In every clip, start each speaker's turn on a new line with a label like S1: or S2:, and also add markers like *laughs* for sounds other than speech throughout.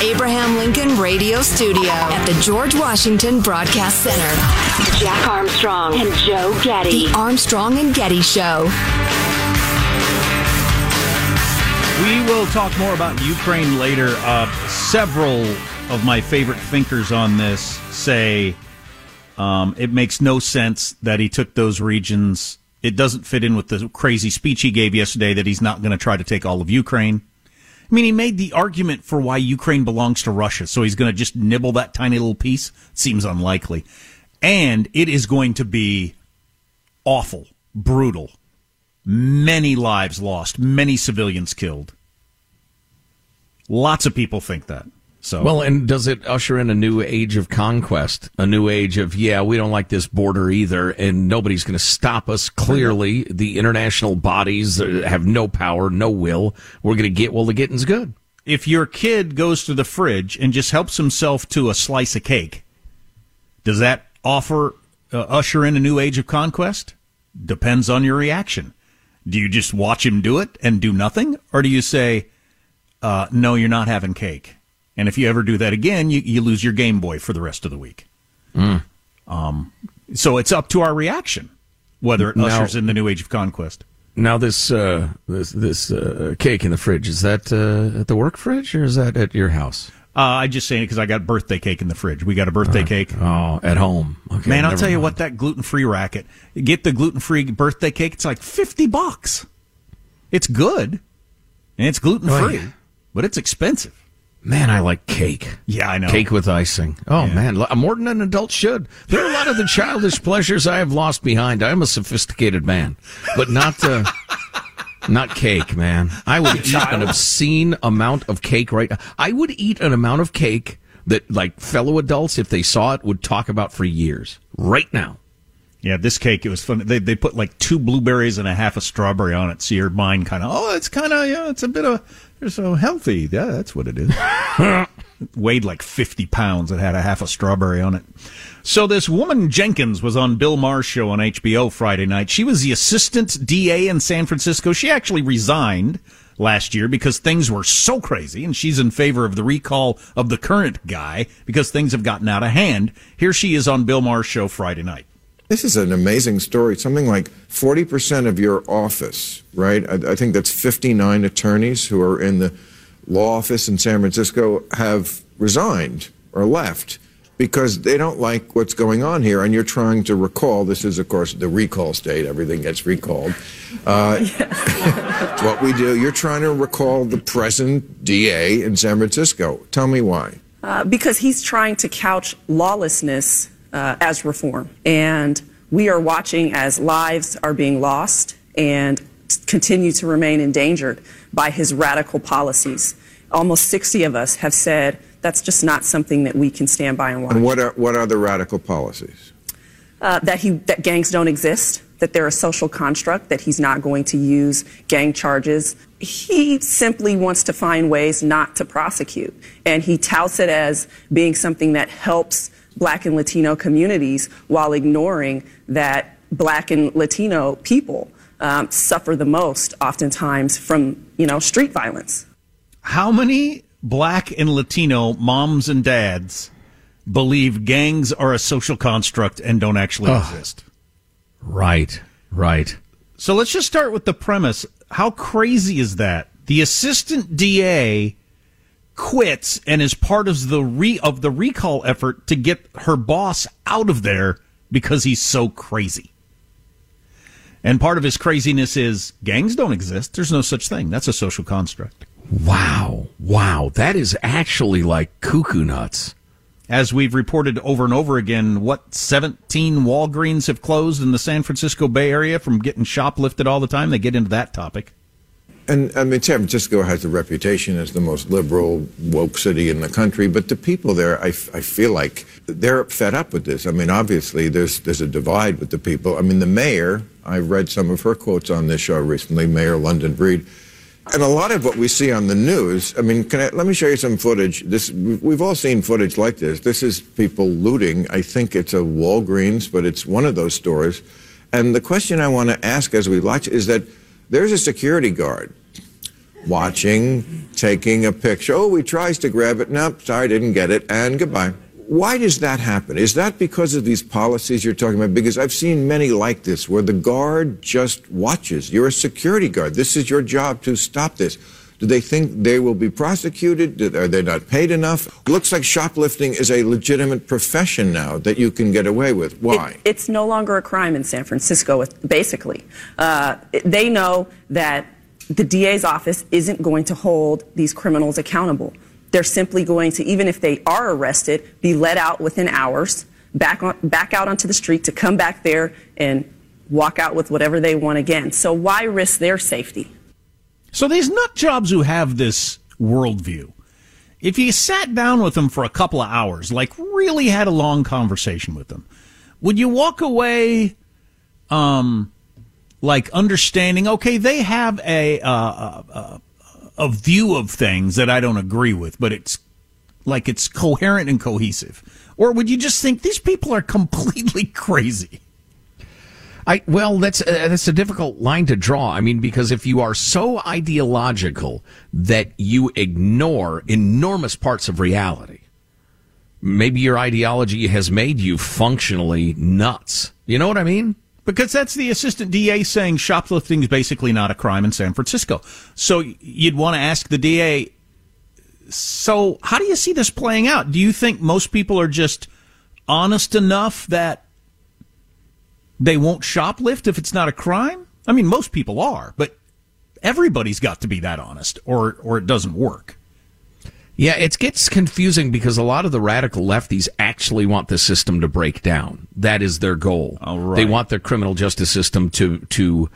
S1: Abraham Lincoln Radio Studio at the George Washington Broadcast Center,
S2: Jack Armstrong and Joe Getty.
S1: The Armstrong and Getty Show.
S3: We will talk more about Ukraine later. Uh, several of my favorite thinkers on this say um, it makes no sense that he took those regions. It doesn't fit in with the crazy speech he gave yesterday that he's not going to try to take all of Ukraine. I mean, he made the argument for why Ukraine belongs to Russia, so he's going to just nibble that tiny little piece. Seems unlikely. And it is going to be awful, brutal. Many lives lost, many civilians killed. Lots of people think that. So
S4: Well, and does it usher in a new age of conquest? A new age of, yeah, we don't like this border either, and nobody's going to stop us. Clearly, the international bodies have no power, no will. We're going to get, well, the getting's good.
S3: if your kid goes to the fridge and just helps himself to a slice of cake, does that offer uh, usher in a new age of conquest? Depends on your reaction. Do you just watch him do it and do nothing, or do you say, uh, "No, you're not having cake"? And if you ever do that again, you, you lose your Game Boy for the rest of the week. Um, so it's up to our reaction whether it
S4: Now-
S3: ushers in the new age of conquest.
S4: Now, this uh, this this uh, cake in the fridge is that uh, at the work fridge or is that at your house?
S3: Uh, I just saying it because I got birthday cake in the fridge. We got a birthday cake.
S4: Oh, at home. Okay,
S3: Man, I'll tell you what, that gluten free racket. Get the gluten free birthday cake. It's like fifty bucks. It's good, and it's gluten free,
S4: Oh, yeah.
S3: but it's expensive.
S4: Man, I like cake.
S3: Yeah, I know.
S4: Cake with icing. Oh
S3: Yeah.
S4: man, more than an adult should. There are a lot of the *laughs* childish pleasures I have lost behind. I am a sophisticated man, but not uh, not cake, man. I would eat an obscene amount of cake right now. I would eat an amount of cake that like fellow adults, if they saw it, would talk about for years. Right now.
S3: Yeah, this cake it was fun. They they put like two blueberries and a half a strawberry on it. So your mind kind of oh, it's kind of yeah, it's a bit of they're so healthy. Yeah, that's what it is. *laughs* Weighed like fifty pounds. It had a half a strawberry on it. So this woman Jenkins was on Bill Maher's show on HBO Friday night. She was the assistant DA in San Francisco. She actually resigned last year because things were so crazy, and she's in favor of the recall of the current guy because things have gotten out of hand. Here she is on Bill Maher's show Friday night.
S5: This is an amazing story. Something like 40% of your office, right? I, I think that's 59 attorneys who are in the law office in San Francisco have resigned or left. because they don't like what's going on here, and you're trying to recall. This is, of course, the recall state. Everything gets recalled. Uh, it's *laughs* what we do. You're trying to recall the present DA in San Francisco. Tell me why.
S6: Uh, because he's trying to couch lawlessness uh, as reform. And we are watching as lives are being lost and continue to remain endangered by his radical policies. Almost 60 of us have said that's just not something that we can stand by and watch.
S5: And what are, what are the radical policies?
S6: Uh, that, he, that gangs don't exist, that they're a social construct, that he's not going to use gang charges. He simply wants to find ways not to prosecute. And he touts it as being something that helps black and Latino communities while ignoring that black and Latino people um, suffer the most oftentimes from, you know, street violence.
S3: How many black and Latino moms and dads believe gangs are a social construct and don't actually oh. exist?
S4: Right, right.
S3: So let's just start with the premise. How crazy is that? The assistant DA quits and is part of the re- of the recall effort to get her boss out of there because he's so crazy. And part of his craziness is gangs don't exist. There's no such thing. That's a social construct.
S4: Wow. Wow. That is actually like cuckoo nuts.
S3: As we've reported over and over again, what 17 Walgreens have closed in the San Francisco Bay Area from getting shoplifted all the time? They get into that topic.
S5: And I mean, San Francisco has a reputation as the most liberal, woke city in the country, but the people there, I, I feel like they're fed up with this. I mean, obviously, there's, there's a divide with the people. I mean, the mayor, I read some of her quotes on this show recently, Mayor London Breed. And a lot of what we see on the news, I mean, I, let me show you some footage. This, we've all seen footage like this. This is people looting. I think it's a Walgreens, but it's one of those stores. And the question I want to ask as we watch is that there's a security guard watching, taking a picture. Oh, he tries to grab it. Nope, sorry, didn't get it. And goodbye. Why does that happen? Is that because of these policies you're talking about? Because I've seen many like this where the guard just watches. You're a security guard. This is your job to stop this. Do they think they will be prosecuted? Are they not paid enough? Looks like shoplifting is a legitimate profession now that you can get away with. Why?
S6: It, it's no longer a crime in San Francisco, basically. Uh, they know that the DA's office isn't going to hold these criminals accountable. They're simply going to, even if they are arrested, be let out within hours, back, on, back out onto the street to come back there and walk out with whatever they want again. So why risk their safety?
S3: So these nut jobs who have this worldview, if you sat down with them for a couple of hours, like really had a long conversation with them, would you walk away, um, like understanding? Okay, they have a uh, a, uh, a view of things that I don't agree with, but it's like it's coherent and cohesive? Or would you just think these people are completely *laughs* crazy?
S4: I well, that's uh, that's a difficult line to draw. I mean, because if you are so ideological that you ignore enormous parts of reality, maybe your ideology has made you functionally nuts. You know what I mean?
S3: Because that's the assistant DA saying shoplifting is basically not a crime in San Francisco. So you'd want to ask the DA, so how do you see this playing out? Do you think most people are just honest enough that they won't shoplift if it's not a crime? I mean, most people are, but everybody's got to be that honest or, or it doesn't work.
S4: Yeah, it gets confusing because a lot of the radical lefties actually want the system to break down. That is their goal.
S3: right.
S4: They want their criminal justice system to to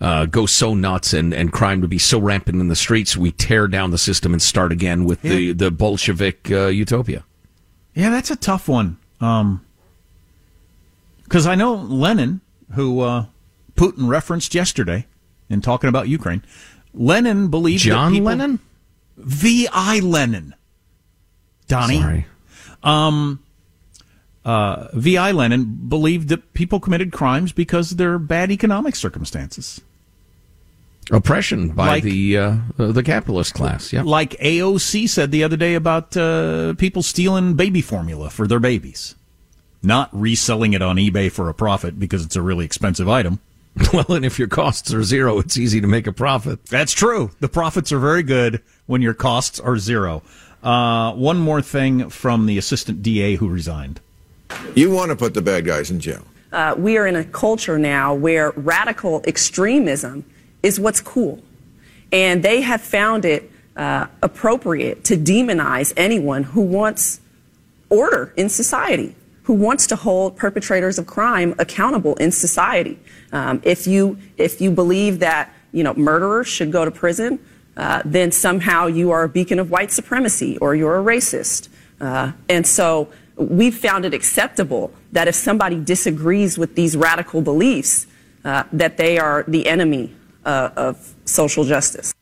S4: uh, go so nuts and, and crime to be so rampant in the streets. We tear down the system and start again with yeah. the the Bolshevik uh, utopia.
S3: Yeah, that's a tough one. Um, because I know Lenin, who uh, Putin referenced yesterday in talking about Ukraine. Lenin believed
S4: John
S3: people,
S4: Lennon.
S3: V.I. Lenin. Donnie.
S4: Sorry.
S3: Um, uh, V.I. Lenin believed that people committed crimes because of their bad economic circumstances.
S4: Oppression by like, the uh, the capitalist class, yeah.
S3: Like AOC said the other day about uh, people stealing baby formula for their babies, not reselling it on eBay for a profit because it's a really expensive item. *laughs*
S4: Well, and if your costs are zero, it's easy to make a profit.
S3: That's true. The profits are very good when your costs are zero. Uh, one more thing from the assistant DA who resigned.
S5: You want to put the bad guys in jail.
S6: Uh, we are in a culture now where radical extremism is what's cool. And they have found it uh, appropriate to demonize anyone who wants order in society, who wants to hold perpetrators of crime accountable in society. Um, if you if you believe that you know murderers should go to prison, uh, then somehow you are a beacon of white supremacy or you're a racist. Uh, and so we've found it acceptable that if somebody disagrees with these radical beliefs, uh, that they are the enemy uh, of social justice.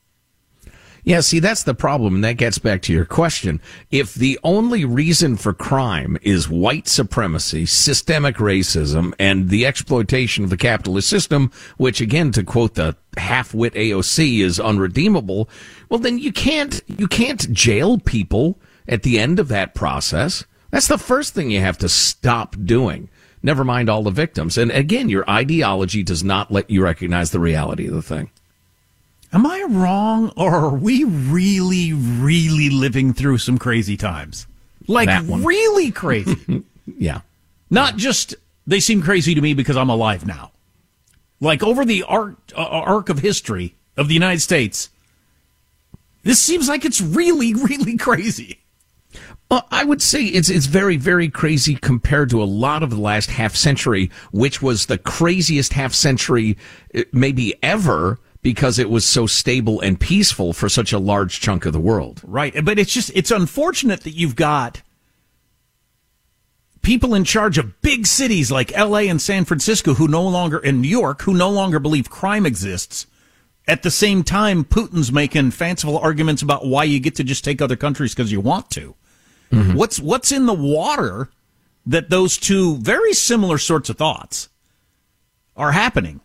S4: Yeah, see, that's the problem, and that gets back to your question. If the only reason for crime is white supremacy, systemic racism, and the exploitation of the capitalist system, which again, to quote the half-wit AOC, is unredeemable, well, then you can't, you can't jail people at the end of that process. That's the first thing you have to stop doing. Never mind all the victims. And again, your ideology does not let you recognize the reality of the thing.
S3: Am I wrong, or are we really, really living through some crazy times? Like, really crazy. *laughs*
S4: yeah.
S3: Not just they seem crazy to me because I'm alive now. Like, over the arc, uh, arc of history of the United States, this seems like it's really, *laughs* really crazy.
S4: Well, I would say it's it's very very crazy compared to a lot of the last half century, which was the craziest half century uh, maybe ever because it was so stable and peaceful for such a large chunk of the world.
S3: Right. But it's just, it's unfortunate that you've got people in charge of big cities like LA and San Francisco who no longer, in New York, who no longer believe crime exists. At the same time, Putin's making fanciful arguments about why you get to just take other countries because you want to. Mm-hmm. What's, what's in the water that those two very similar sorts of thoughts are happening?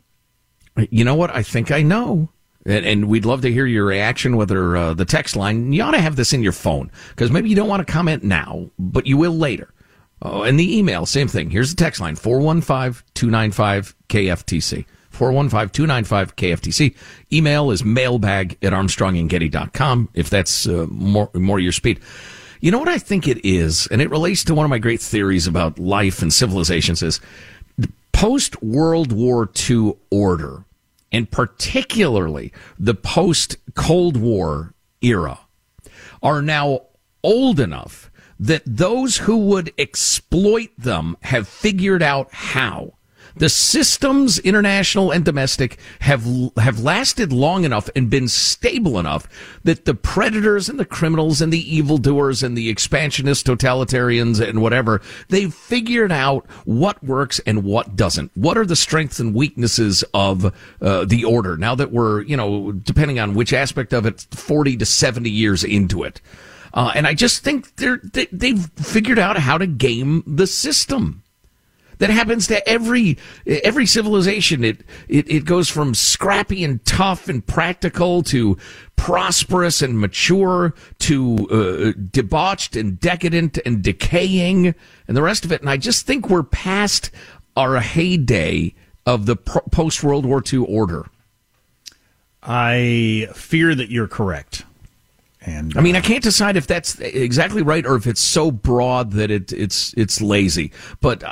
S4: You know what? I think I know. And, and we'd love to hear your reaction, whether uh, the text line, you ought to have this in your phone because maybe you don't want to comment now, but you will later. Oh, and the email, same thing. Here's the text line 415 295 KFTC. 415 295 KFTC. Email is mailbag at armstrongandgetty.com if that's uh, more, more your speed. You know what I think it is, and it relates to one of my great theories about life and civilizations is post World War II order, and particularly the post Cold War era, are now old enough that those who would exploit them have figured out how. The systems, international and domestic, have have lasted long enough and been stable enough that the predators and the criminals and the evildoers and the expansionist totalitarians and whatever they've figured out what works and what doesn't. What are the strengths and weaknesses of uh, the order? Now that we're you know depending on which aspect of it, forty to seventy years into it. Uh, and I just think they're, they, they've figured out how to game the system that happens to every every civilization. It, it it goes from scrappy and tough and practical to prosperous and mature to uh, debauched and decadent and decaying and the rest of it. And I just think we're past our heyday of the post World War II order.
S3: I fear that you're correct. And
S4: I mean, I uh, can't decide if that's exactly right or if it's so broad that it, it's it's lazy. But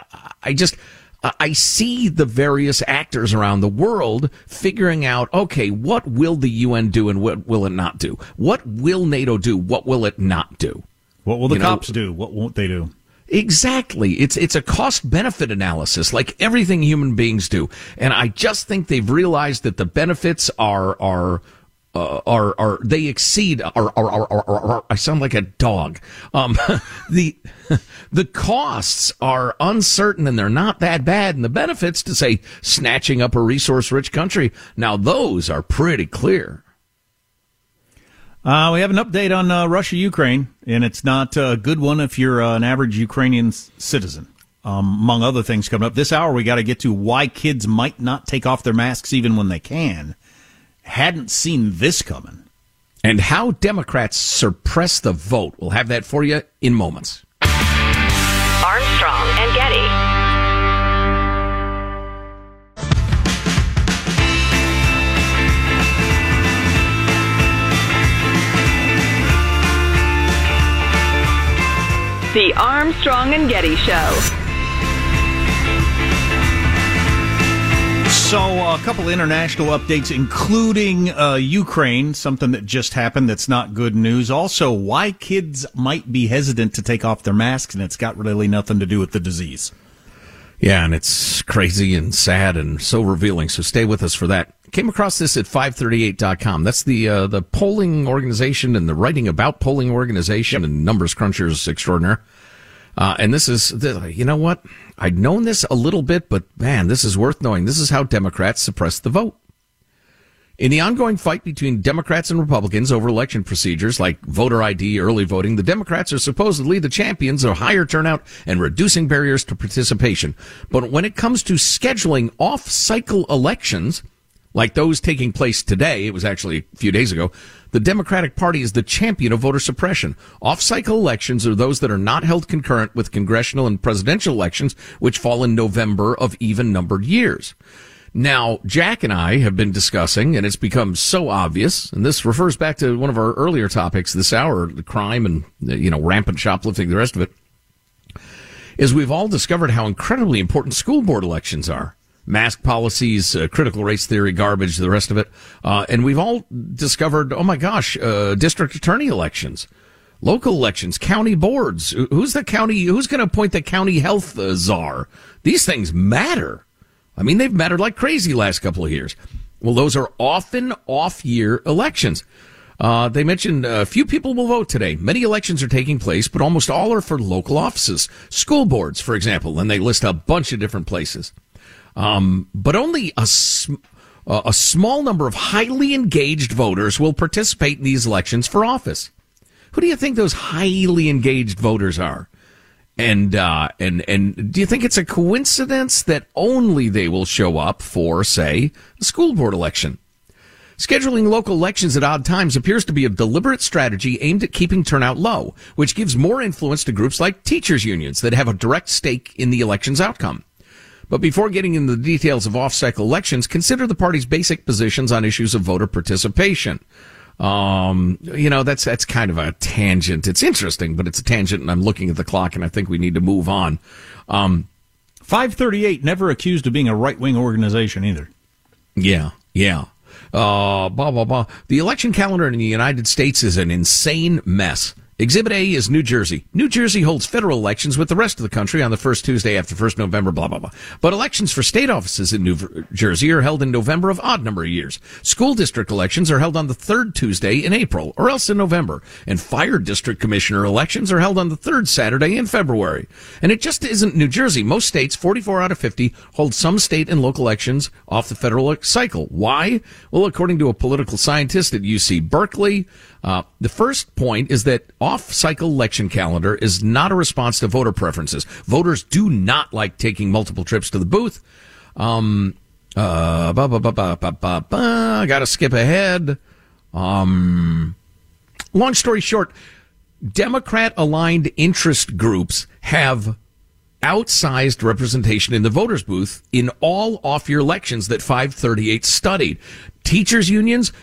S4: I just I see the various actors around the world figuring out, okay, what will the UN do and what will it not do? What will NATO do? What will it not do?
S3: What will the you cops know, do? What won't they do?
S4: Exactly. It's it's a cost benefit analysis like everything human beings do. And I just think they've realized that the benefits are are uh, are are they exceed are, are, are, are, I sound like a dog. Um, *laughs* the *laughs* the costs are uncertain and they're not that bad, and the benefits to say snatching up a resource rich country now those are pretty clear.
S3: Uh, we have an update on uh, Russia Ukraine, and it's not a good one if you're uh, an average Ukrainian citizen. Um, among other things coming up this hour, we got to get to why kids might not take off their masks even when they can hadn't seen this coming.
S4: And how Democrats suppress the vote. We'll have that for you in moments.
S2: Armstrong and Getty. The Armstrong and Getty Show.
S3: So, uh, a couple international updates, including uh, Ukraine, something that just happened that's not good news. Also, why kids might be hesitant to take off their masks, and it's got really nothing to do with the disease.
S4: Yeah, and it's crazy and sad and so revealing. So stay with us for that. Came across this at 538.com. That's the uh, the polling organization and the writing about polling organization yep. and numbers crunchers extraordinaire. Uh, and this is, you know what? I'd known this a little bit, but man, this is worth knowing. This is how Democrats suppress the vote. In the ongoing fight between Democrats and Republicans over election procedures like voter ID, early voting, the Democrats are supposedly the champions of higher turnout and reducing barriers to participation. But when it comes to scheduling off-cycle elections, like those taking place today, it was actually a few days ago, the Democratic Party is the champion of voter suppression. Off-cycle elections are those that are not held concurrent with congressional and presidential elections, which fall in November of even numbered years. Now, Jack and I have been discussing, and it's become so obvious, and this refers back to one of our earlier topics this hour, the crime and, you know, rampant shoplifting, the rest of it, is we've all discovered how incredibly important school board elections are. Mask policies, uh, critical race theory, garbage, the rest of it. Uh, and we've all discovered, oh my gosh, uh, district attorney elections local elections, county boards. Who's the county? Who's going to appoint the county health uh, czar? These things matter. I mean, they've mattered like crazy last couple of years. Well, those are often off year elections. Uh, they mentioned a uh, few people will vote today. Many elections are taking place, but almost all are for local offices, school boards, for example, and they list a bunch of different places. Um, but only a, sm- a small number of highly engaged voters will participate in these elections for office. Who do you think those highly engaged voters are? And uh, and and do you think it's a coincidence that only they will show up for, say, a school board election? Scheduling local elections at odd times appears to be a deliberate strategy aimed at keeping turnout low, which gives more influence to groups like teachers unions that have a direct stake in the election's outcome. But before getting into the details of off-cycle elections, consider the party's basic positions on issues of voter participation. Um, you know, that's, that's kind of a tangent. It's interesting, but it's a tangent and I'm looking at the clock and I think we need to move on. Um,
S3: 538 never accused of being a right wing organization either.
S4: Yeah, yeah. Uh, blah, blah, blah. The election calendar in the United States is an insane mess. Exhibit A is New Jersey. New Jersey holds federal elections with the rest of the country on the first Tuesday after 1st November, blah, blah, blah. But elections for state offices in New Jersey are held in November of odd number of years. School district elections are held on the third Tuesday in April, or else in November. And fire district commissioner elections are held on the third Saturday in February. And it just isn't New Jersey. Most states, 44 out of 50, hold some state and local elections off the federal cycle. Why? Well, according to a political scientist at UC Berkeley, uh, the first point is that off-cycle election calendar is not a response to voter preferences. Voters do not like taking multiple trips to the booth. Um, uh, ba, ba, ba, ba, ba, ba, ba. I gotta skip ahead. Um, long story short, Democrat aligned interest groups have outsized representation in the voters booth in all off year elections that 538 studied. Teachers unions,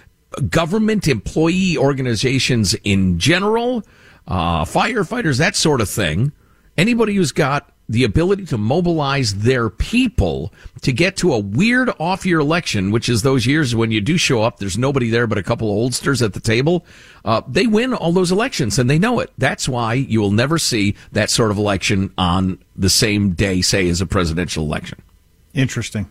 S4: government employee organizations in general, uh, firefighters, that sort of thing. Anybody who's got the ability to mobilize their people to get to a weird off year election, which is those years when you do show up, there's nobody there but a couple of oldsters at the table. Uh, they win all those elections and they know it. That's why you will never see that sort of election on the same day, say, as a presidential election.
S3: Interesting.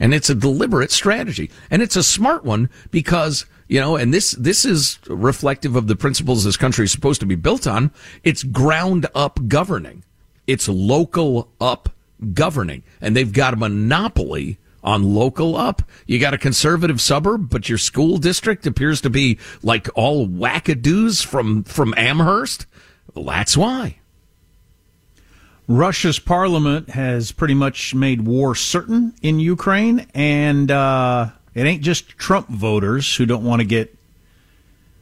S4: And it's a deliberate strategy. And it's a smart one because, you know, and this, this is reflective of the principles this country is supposed to be built on. It's ground up governing. It's local up governing. And they've got a monopoly on local up. You got a conservative suburb, but your school district appears to be like all wackadoos from, from Amherst. Well, that's why.
S3: Russia's parliament has pretty much made war certain in Ukraine, and uh, it ain't just Trump voters who don't want to get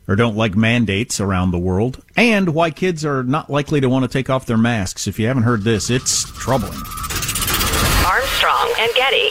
S3: or don't like mandates around the world, and why kids are not likely to want to take off their masks. If you haven't heard this, it's troubling.
S2: Armstrong and Getty.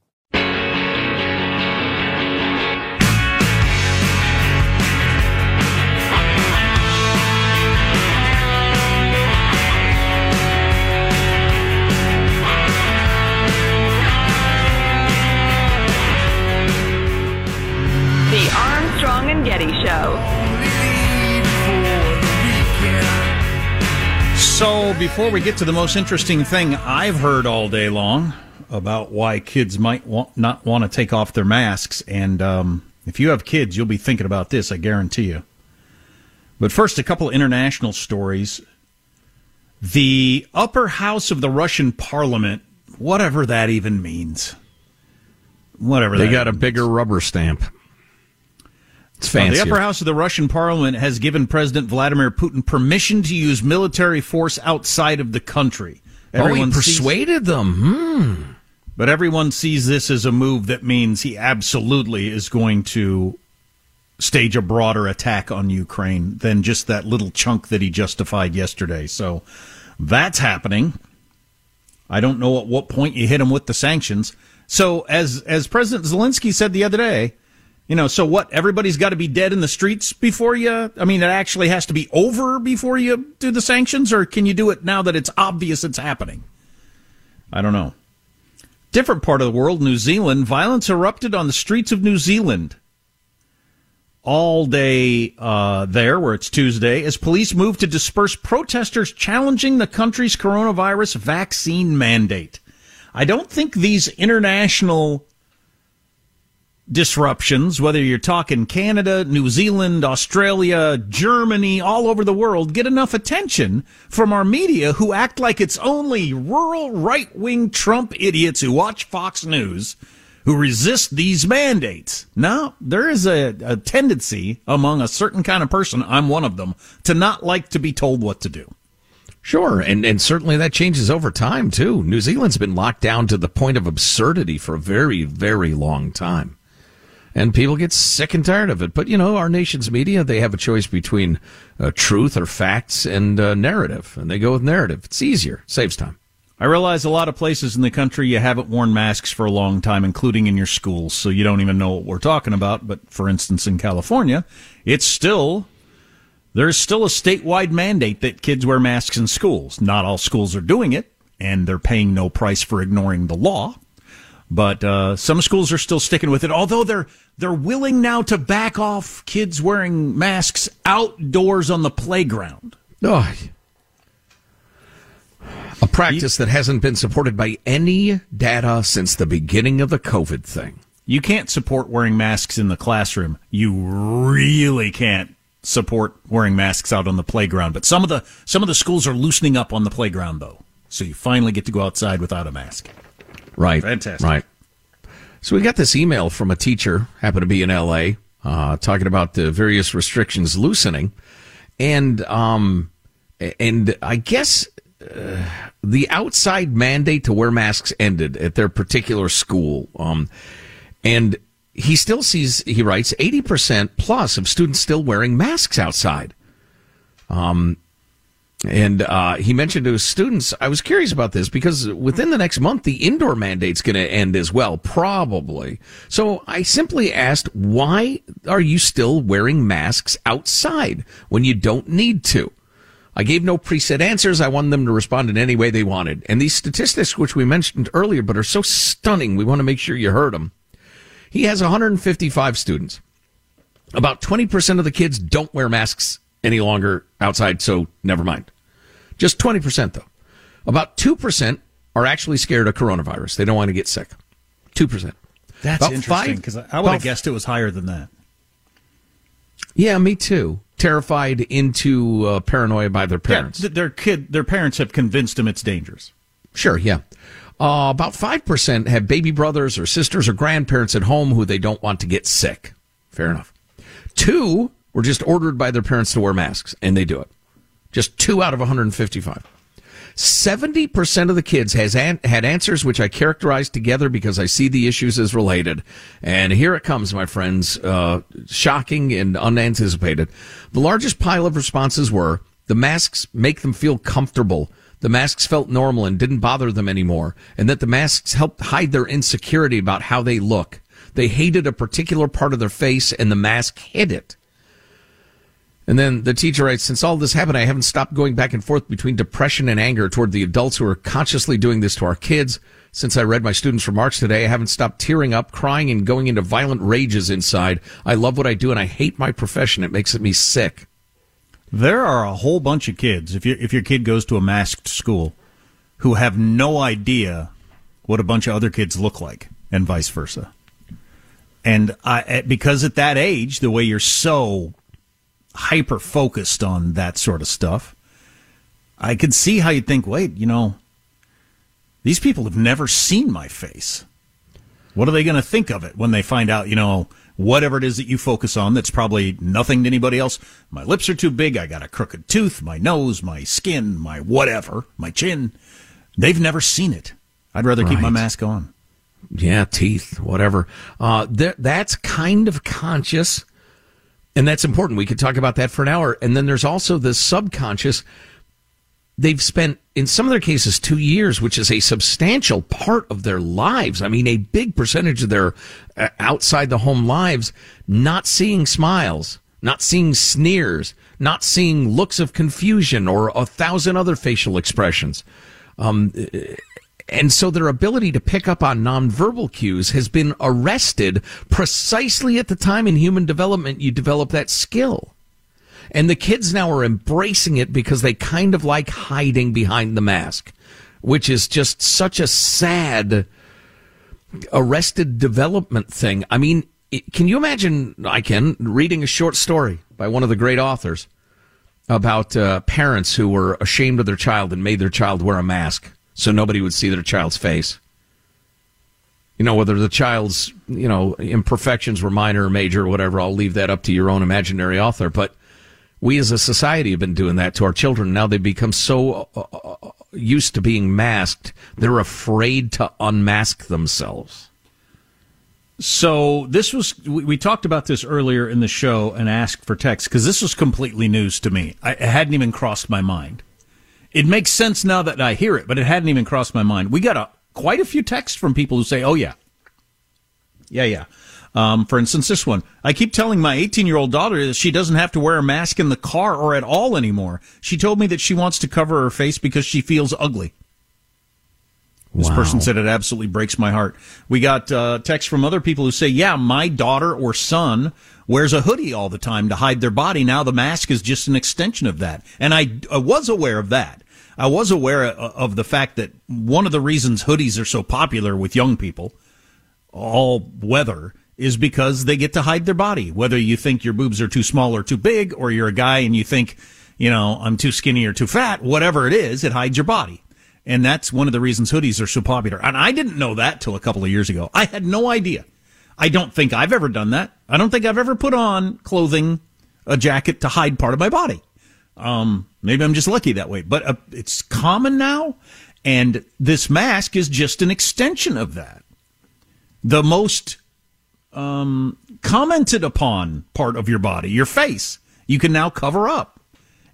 S2: The Armstrong and Getty Show.
S3: So, before we get to the most interesting thing I've heard all day long about why kids might want, not want to take off their masks, and um, if you have kids, you'll be thinking about this, I guarantee you. But first, a couple international stories. The upper house of the Russian parliament, whatever that even means. Whatever
S4: They
S3: that
S4: got a bigger rubber stamp. It's
S3: Uh, the upper house of the Russian parliament has given President Vladimir Putin permission to use military force outside of the country.
S4: oh, he
S3: sees-
S4: persuaded them. Hmm.
S3: but everyone sees this as a move that means he absolutely is going to stage a broader attack on Ukraine than just that little chunk that he justified yesterday. So that's happening. I don't know at what point you hit him with the sanctions. So as as President Zelensky said the other day, you know, so what? Everybody's got to be dead in the streets before you. I mean, it actually has to be over before you do the sanctions, or can you do it now that it's obvious it's happening? I don't know. Different part of the world, New Zealand, violence erupted on the streets of New Zealand all day uh, there, where it's Tuesday, as police moved to disperse protesters challenging the country's coronavirus vaccine mandate. I don't think these international disruptions, whether you're talking Canada, New Zealand, Australia, Germany, all over the world, get enough attention from our media who act like it's only rural right wing Trump idiots who watch Fox News who resist these mandates. Now, there is a, a tendency among a certain kind of person, I'm one of them, to not like to be told what to do.
S4: Sure, and and certainly that changes over time too. New Zealand's been locked down to the point of absurdity for a very, very long time. And people get sick and tired of it. But, you know, our nation's media, they have a choice between uh, truth or facts and uh, narrative. And they go with narrative. It's easier, saves time.
S3: I realize a lot of places in the country you haven't worn masks for a long time, including in your schools, so you don't even know what we're talking about. But for instance, in California, it's still There's still a statewide mandate that kids wear masks in schools. Not all schools are doing it, and they're paying no price for ignoring the law. But uh, some schools are still sticking with it, although they're they're willing now to back off kids wearing masks outdoors on the playground.
S4: Oh, a practice that hasn't been supported by any data since the beginning of the COVID thing.
S3: You can't support wearing masks in the classroom. You really can't support wearing masks out on the playground. But some of the some of the schools are loosening up on the playground though. So you finally get to go outside without a mask.
S4: Right.
S3: Fantastic.
S4: Right. So we got this email from a teacher, happened to be in LA, uh, talking about the various restrictions loosening. And, um, and I guess, uh, the outside mandate to wear masks ended at their particular school. Um, and he still sees, he writes, 80% plus of students still wearing masks outside. Um, and uh, he mentioned to his students, I was curious about this because within the next month, the indoor mandate's going to end as well, probably. So I simply asked, why are you still wearing masks outside when you don't need to? I gave no preset answers. I wanted them to respond in any way they wanted. And these statistics, which we mentioned earlier, but are so stunning, we want to make sure you heard them. He has 155 students. About 20% of the kids don't wear masks any longer outside, so never mind. Just 20% though. About 2% are actually scared of coronavirus. They don't want to get sick. 2%.
S3: That's
S4: About
S3: interesting because I would have guessed it was higher than that.
S4: Yeah, me too. Terrified into uh, paranoia by their parents.
S3: Yeah, th- their kid, their parents have convinced them it's dangerous.
S4: Sure, yeah. Uh, about 5% have baby brothers or sisters or grandparents at home who they don't want to get sick. Fair enough. Two were just ordered by their parents to wear masks, and they do it. Just two out of 155. 70% of the kids has an- had answers which I characterized together because I see the issues as related. And here it comes, my friends. Uh, shocking and unanticipated. The largest pile of responses were the masks make them feel comfortable. The masks felt normal and didn't bother them anymore. And that the masks helped hide their insecurity about how they look. They hated a particular part of their face and the mask hid it. And then the teacher writes, since all this happened, I haven't stopped going back and forth between depression and anger toward the adults who are consciously doing this to our kids. Since I read my students' remarks today, I haven't stopped tearing up, crying, and going into violent rages inside. I love what I do and I hate my profession. It makes me sick.
S3: There are a whole bunch of kids, if, you, if your kid goes to a masked school, who have no idea what a bunch of other kids look like, and vice versa. And I, because at that age, the way you're so hyper focused on that sort of stuff, I could see how you'd think, wait, you know, these people have never seen my face. What are they going to think of it when they find out, you know, whatever it is that you focus on that's probably nothing to anybody else? My lips are too big. I got a crooked tooth, my nose, my skin, my whatever, my chin. They've never seen it. I'd rather keep my mask on.
S4: Yeah, teeth, whatever. Uh, th- that's kind of conscious, and that's important. We could talk about that for an hour. And then there's also the subconscious. They've spent, in some of their cases, two years, which is a substantial part of their lives. I mean, a big percentage of their uh, outside the home lives, not seeing smiles, not seeing sneers, not seeing looks of confusion or a thousand other facial expressions. Um, and so their ability to pick up on nonverbal cues has been arrested precisely at the time in human development you develop that skill. And the kids now are embracing it because they kind of like hiding behind the mask, which is just such a sad arrested development thing. I mean, can you imagine? I can reading a short story by one of the great authors about uh, parents who were ashamed of their child and made their child wear a mask so nobody would see their child's face. You know, whether the child's, you know, imperfections were minor or major or whatever, I'll leave that up to your own imaginary author. But we as a society have been doing that to our children. Now they've become so uh, uh, used to being masked, they're afraid to unmask themselves.
S3: So this was we, we talked about this earlier in the show and asked for text because this was completely news to me. I, it hadn't even crossed my mind. It makes sense now that I hear it, but it hadn't even crossed my mind. We got a quite a few texts from people who say, "Oh yeah, yeah, yeah." Um, for instance, this one. I keep telling my 18 year old daughter that she doesn't have to wear a mask in the car or at all anymore. She told me that she wants to cover her face because she feels ugly. This
S4: Wow.
S3: person said it absolutely breaks my heart. We got uh, texts from other people who say, "Yeah, my daughter or son wears a hoodie all the time to hide their body. Now the mask is just an extension of that." And I, I was aware of that. I was aware of the fact that one of the reasons hoodies are so popular with young people, all weather, is because they get to hide their body. Whether you think your boobs are too small or too big, or you're a guy and you think, you know, I'm too skinny or too fat, whatever it is, it hides your body. And that's one of the reasons hoodies are so popular. And I didn't know that till a couple of years ago. I had no idea. I don't think I've ever done that. I don't think I've ever put on clothing, a jacket to hide part of my body. Um, maybe I'm just lucky that way, but uh, it's common now. And this mask is just an extension of that. The most um, commented upon part of your body, your face, you can now cover up.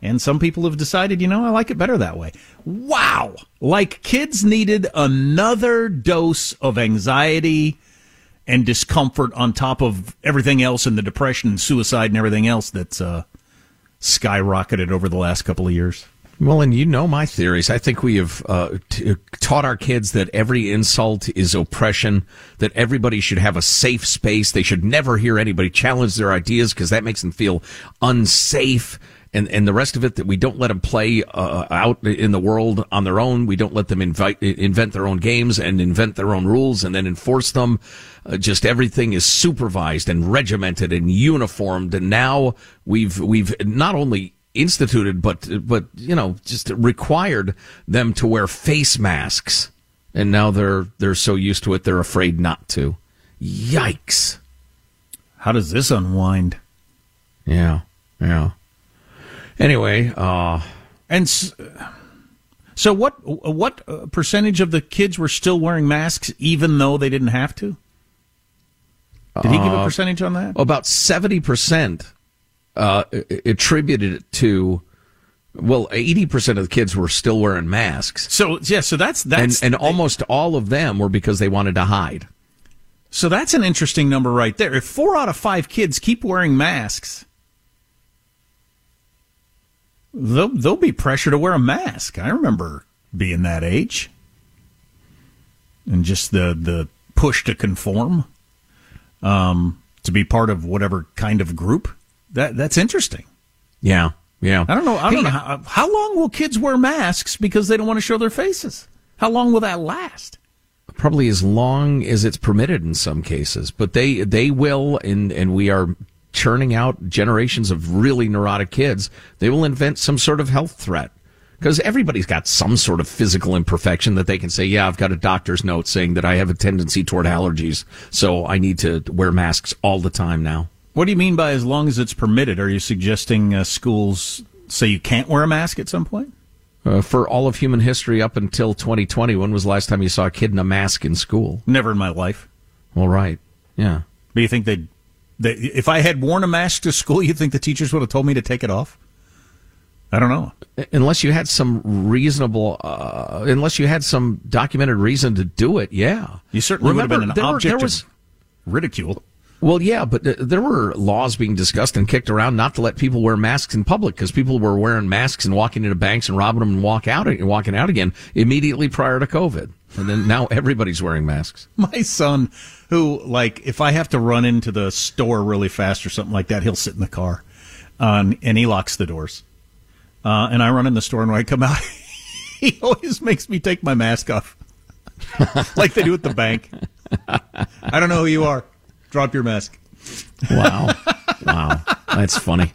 S3: And some people have decided, you know, I like it better that way. Wow. Like kids needed another dose of anxiety and discomfort on top of everything else and the depression and suicide and everything else that's uh, skyrocketed over the last couple of years.
S4: Well, and you know my theories. I think we have uh, t- taught our kids that every insult is oppression, that everybody should have a safe space. They should never hear anybody challenge their ideas because that makes them feel unsafe. And, and the rest of it, that we don't let them play uh, out in the world on their own. We don't let them invite, invent their own games and invent their own rules and then enforce them. Uh, just everything is supervised and regimented and uniformed. And now we've we've not only instituted, but but you know, just required them to wear face masks, and now they're they're so used to it they're afraid not to. Yikes!
S3: How does this unwind?
S4: Yeah, yeah. Anyway, uh,
S3: and s- so what? What uh, percentage of the kids were still wearing masks even though they didn't have to? Did he give a
S4: Uh,
S3: percentage on that?
S4: About seventy percent uh, attributed it to. Well, eighty percent of the kids were still wearing masks.
S3: So yeah, so that's that's
S4: and, and almost all of them were because they wanted to hide.
S3: So that's an interesting number right there. If four out of five kids keep wearing masks, they'll, they'll be pressure to wear a mask. I remember being that age. And just the, the push to conform, um, to be part of whatever kind of group. That That's interesting.
S4: Yeah, yeah.
S3: I don't know. I don't
S4: Hey,
S3: know. How, how long will kids wear masks because they don't want to show their faces? How long will that last?
S4: probably as long as it's permitted in some cases, but they they will, and and we are churning out generations of really neurotic kids. They will invent some sort of health threat because everybody's got some sort of physical imperfection that they can say, yeah, I've got a doctor's note saying that I have a tendency toward allergies, so I need to wear masks all the time now.
S3: What do you mean by as long as it's permitted? Are you suggesting uh, schools say you can't wear a mask at some point?
S4: Uh, for all of human history up until 2020, when was the last time you saw a kid in a mask in school?
S3: Never in my life.
S4: Well, right. Yeah.
S3: But you think they'd, they, if I had worn a mask to school, you think the teachers would have told me to take it off? I don't know.
S4: Unless you had some reasonable, uh, unless you had some documented reason to do it, yeah.
S3: You certainly would have been an
S4: were-
S3: object
S4: there was,
S3: of ridicule.
S4: Well, yeah, but th- there were laws being discussed and kicked around not to let people wear masks in public because people were wearing masks and walking into banks and robbing them and walk out and walking out again immediately prior to COVID. And then now everybody's wearing masks. *laughs*
S3: My son, who like, if I have to run into the store really fast or something like that, he'll sit in the car, uh, and he locks the doors. Uh, and I run in the store, and when I come out, *laughs* he always makes me take my mask off, *laughs* like they do at the bank. I don't know who you are. Drop your mask.
S4: Wow. wow. That's funny.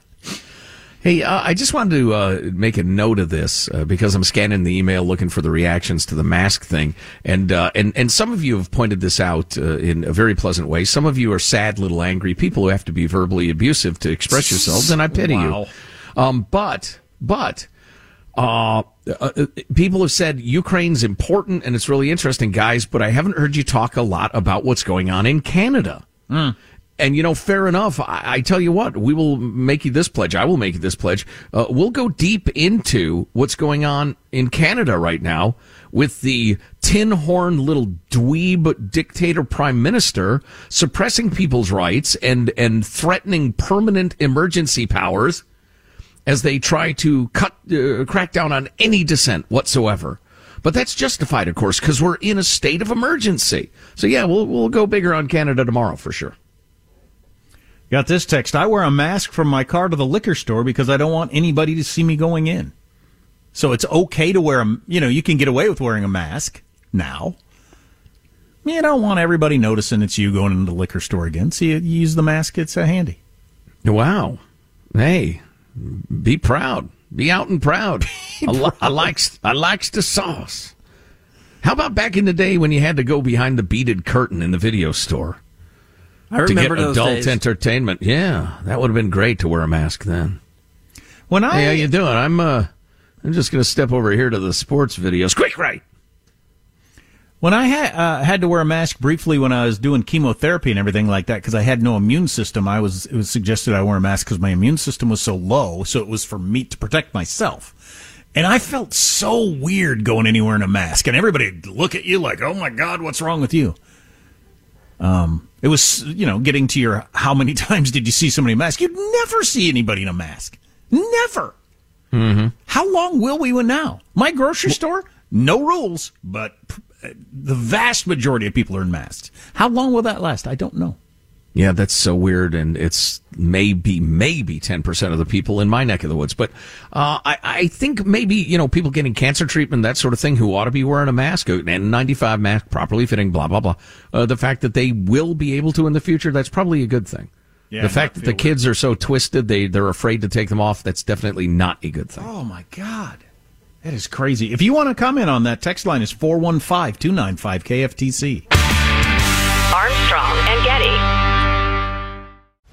S4: Hey, uh, I just wanted to uh, make a note of this uh, because I'm scanning the email looking for the reactions to the mask thing, and uh, and and some of you have pointed this out uh, in a very pleasant way. Some of you are sad, little angry people who have to be verbally abusive to express yourselves, and I pity
S3: Wow.
S4: you. Um, but but uh, uh, people have said Ukraine's important and it's really interesting, guys. But I haven't heard you talk a lot about what's going on in Canada. And you know, fair enough. I, I, tell you what, we will make you this pledge. I will make you this pledge. Uh, we'll go deep into what's going on in Canada right now with the tin horn little dweeb dictator prime minister suppressing people's rights and and threatening permanent emergency powers as they try to cut uh, crack down on any dissent whatsoever. But that's justified, of course, because we're in a state of emergency. So yeah, we'll we'll go bigger on Canada tomorrow for sure.
S3: Got this text. I wear a mask from my car to the liquor store because I don't want anybody to see me going in. So it's okay to wear a, you know, you can get away with wearing a mask now. You don't want everybody noticing it's you going into the liquor store again. So you use the mask, it's a handy.
S4: Wow. Hey, be proud. Be out and proud. *laughs* I, li- I likes I likes the sauce. How about back in the day when you had to go behind the beaded curtain in the video store?
S7: I remember
S4: to get adult
S7: days.
S4: entertainment. Yeah, that would have been great to wear a mask then.
S3: When I
S4: hey, how you doing? I'm uh, I'm just going to step over here to the sports videos. Quick, right.
S3: When I had uh, had to wear a mask briefly when I was doing chemotherapy and everything like that because I had no immune system, I was it was suggested I wear a mask because my immune system was so low, so it was for me to protect myself. And I felt so weird going anywhere in a mask, and everybody look at you like, "Oh my God, what's wrong with you?" Um, it was, you know, getting to your how many *laughs* times did you see somebody in a mask? You'd never see anybody in a mask. Never.
S4: Mm-hmm.
S3: How long will we win now? My grocery store, no rules, but the vast majority of people are in masks. How long will that last? I don't know.
S4: Yeah, that's so weird, and it's maybe maybe ten percent of the people in my neck of the woods. But uh, I, I think maybe you know people getting cancer treatment, that sort of thing, who ought to be wearing a mask, an N95 mask, properly fitting, blah blah blah. Uh, the fact that they will be able to in the future, that's probably a good thing. Yeah, the fact that the weird. kids are so twisted, they they're afraid to take them off. That's definitely not a good thing.
S3: Oh my god. That is crazy. If you want to comment on that, text line is 415 295 KFTC.
S2: Armstrong and Getty.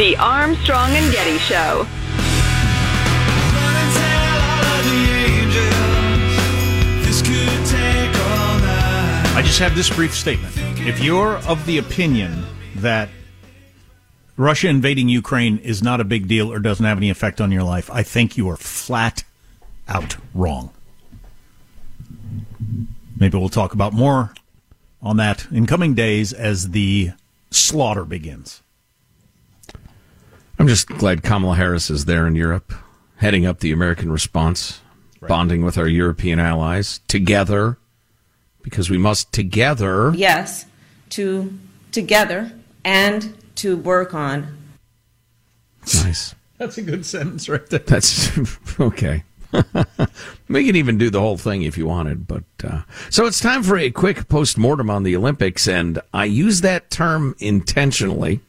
S2: The Armstrong and Getty Show.
S3: I just have this brief statement. If you're of the opinion that Russia invading Ukraine is not a big deal or doesn't have any effect on your life, I think you are flat out wrong. Maybe we'll talk about more on that in coming days as the slaughter begins.
S4: I'm just glad Kamala Harris is there in Europe, heading up the American response, right. bonding with our European allies together, because we must together.
S7: Yes, to together and to work on.
S4: Nice.
S3: That's a good sentence right there.
S4: That's *laughs* okay. *laughs* we can even do the whole thing if you wanted, but uh, so it's time for a quick post mortem on the Olympics, and I use that term intentionally.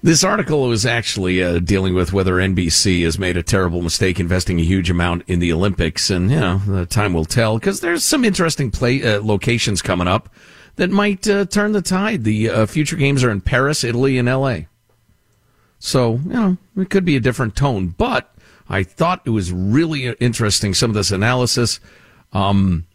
S4: This article was actually uh, dealing with whether NBC has made a terrible mistake investing a huge amount in the Olympics, and you know, time will tell because there's some interesting play uh, locations coming up that might uh, turn the tide. The uh, future games are in Paris, Italy, and L.A. So you know, it could be a different tone, but I thought it was really interesting, some of this analysis. Um,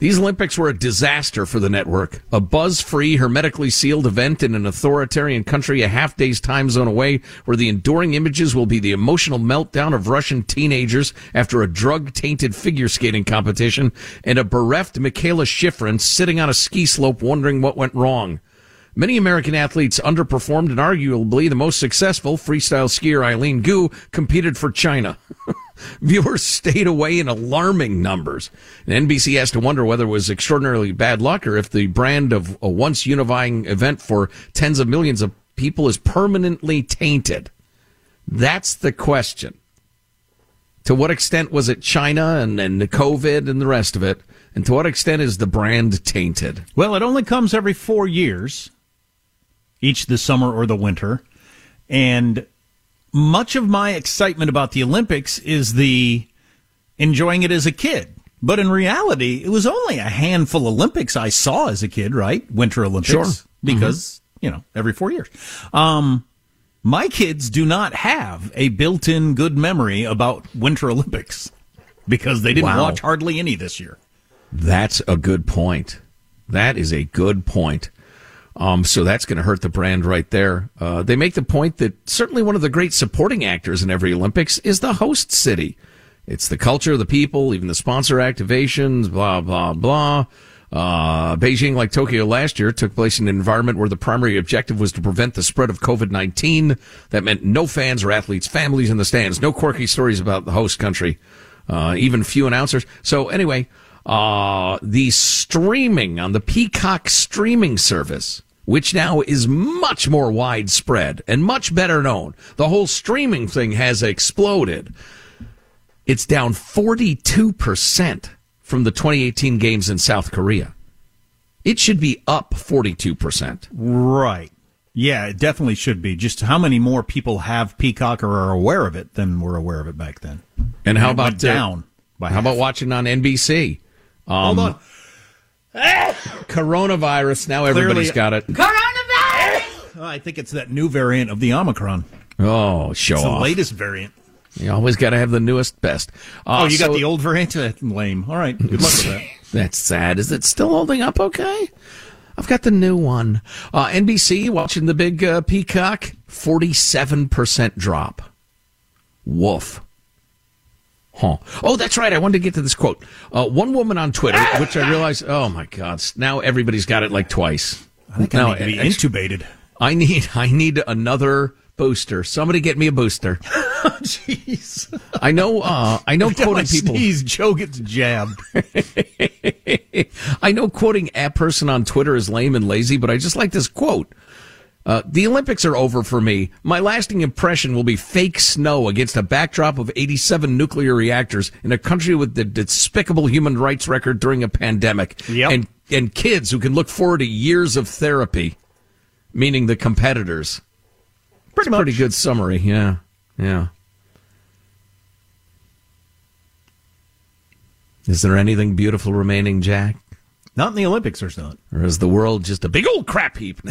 S4: these Olympics were a disaster for the network. A buzz free, hermetically sealed event in an authoritarian country a half day's time zone away, where the enduring images will be the emotional meltdown of Russian teenagers after a drug tainted figure skating competition and a bereft Mikaela Shiffrin sitting on a ski slope wondering what went wrong. Many American athletes underperformed and arguably the most successful freestyle skier Eileen Gu competed for China. *laughs* *laughs* Viewers stayed away in alarming numbers. And NBC has to wonder whether it was extraordinarily bad luck or if the brand of a once unifying event for tens of millions of people is permanently tainted. That's the question. To what extent was it China and, and the COVID and the rest of it? And to what extent is the brand tainted?
S3: Well, it only comes every four years each the summer or the winter. And much of my excitement about the Olympics is the enjoying it as a kid. But in reality, it was only a handful of Olympics I saw as a kid, right? Winter Olympics.
S4: Sure.
S3: Because, mm-hmm. you know, every four years. Um, my kids do not have a built in good memory about Winter Olympics because they didn't wow. watch hardly any this year.
S4: That's a good point. That is a good point. Um, so that's going to hurt the brand right there. Uh, they make the point that certainly one of the great supporting actors in every Olympics is the host city. It's the culture, the people, even the sponsor activations, blah, blah, blah. Uh, Beijing, like Tokyo last year, took place in an environment where the primary objective was to prevent the spread of COVID-19. That meant no fans or athletes' families in the stands, no quirky stories about the host country, uh, even few announcers. So anyway, uh, the streaming on the Peacock streaming service, which now is much more widespread and much better known. The whole streaming thing has exploded. It's down 42% from the 2018 games in South Korea. It should be up 42%.
S3: Right. Yeah, it definitely should be. Just how many more people have Peacock or are aware of it than were aware of it back then?
S4: And how about
S3: down?
S4: Uh, how half. about watching on NBC?
S3: Um, Hold on.
S4: Coronavirus. Now everybody's got it.
S7: Coronavirus.
S3: Oh, I think it's that new variant of the Omicron.
S4: Oh, show
S3: it's
S4: off.
S3: the latest variant.
S4: You always got to have the newest, best.
S3: Uh, oh, you so, got the old variant? Uh, lame. All right. Good luck with that. *laughs*
S4: That's sad. Is it still holding up okay? I've got the new one. Uh, NBC watching the big uh, Peacock. 47% drop. Woof. Huh. Oh, that's right. I wanted to get to this quote. Uh, one woman on Twitter, *laughs* which I realized, oh my God, now everybody's got it like twice.
S3: I think now, I need to be intubated.
S4: I need, I need another booster. Somebody get me a booster. *laughs*
S3: Jeez.
S4: I know, uh, I know *laughs* quoting people.
S3: Sneeze, Joe gets jabbed.
S4: I know quoting a person on Twitter is lame and lazy, but I just like this quote. Uh, the Olympics are over for me. My lasting impression will be fake snow against a backdrop of 87 nuclear reactors in a country with the despicable human rights record during a pandemic.
S3: Yep.
S4: And, and kids who can look forward to years of therapy, meaning the competitors.
S3: Pretty much.
S4: Pretty good summary. Yeah. Yeah. Is there anything beautiful remaining, Jack?
S3: Not in the Olympics, there's not.
S4: Or is the world just a big old crap heap? *laughs*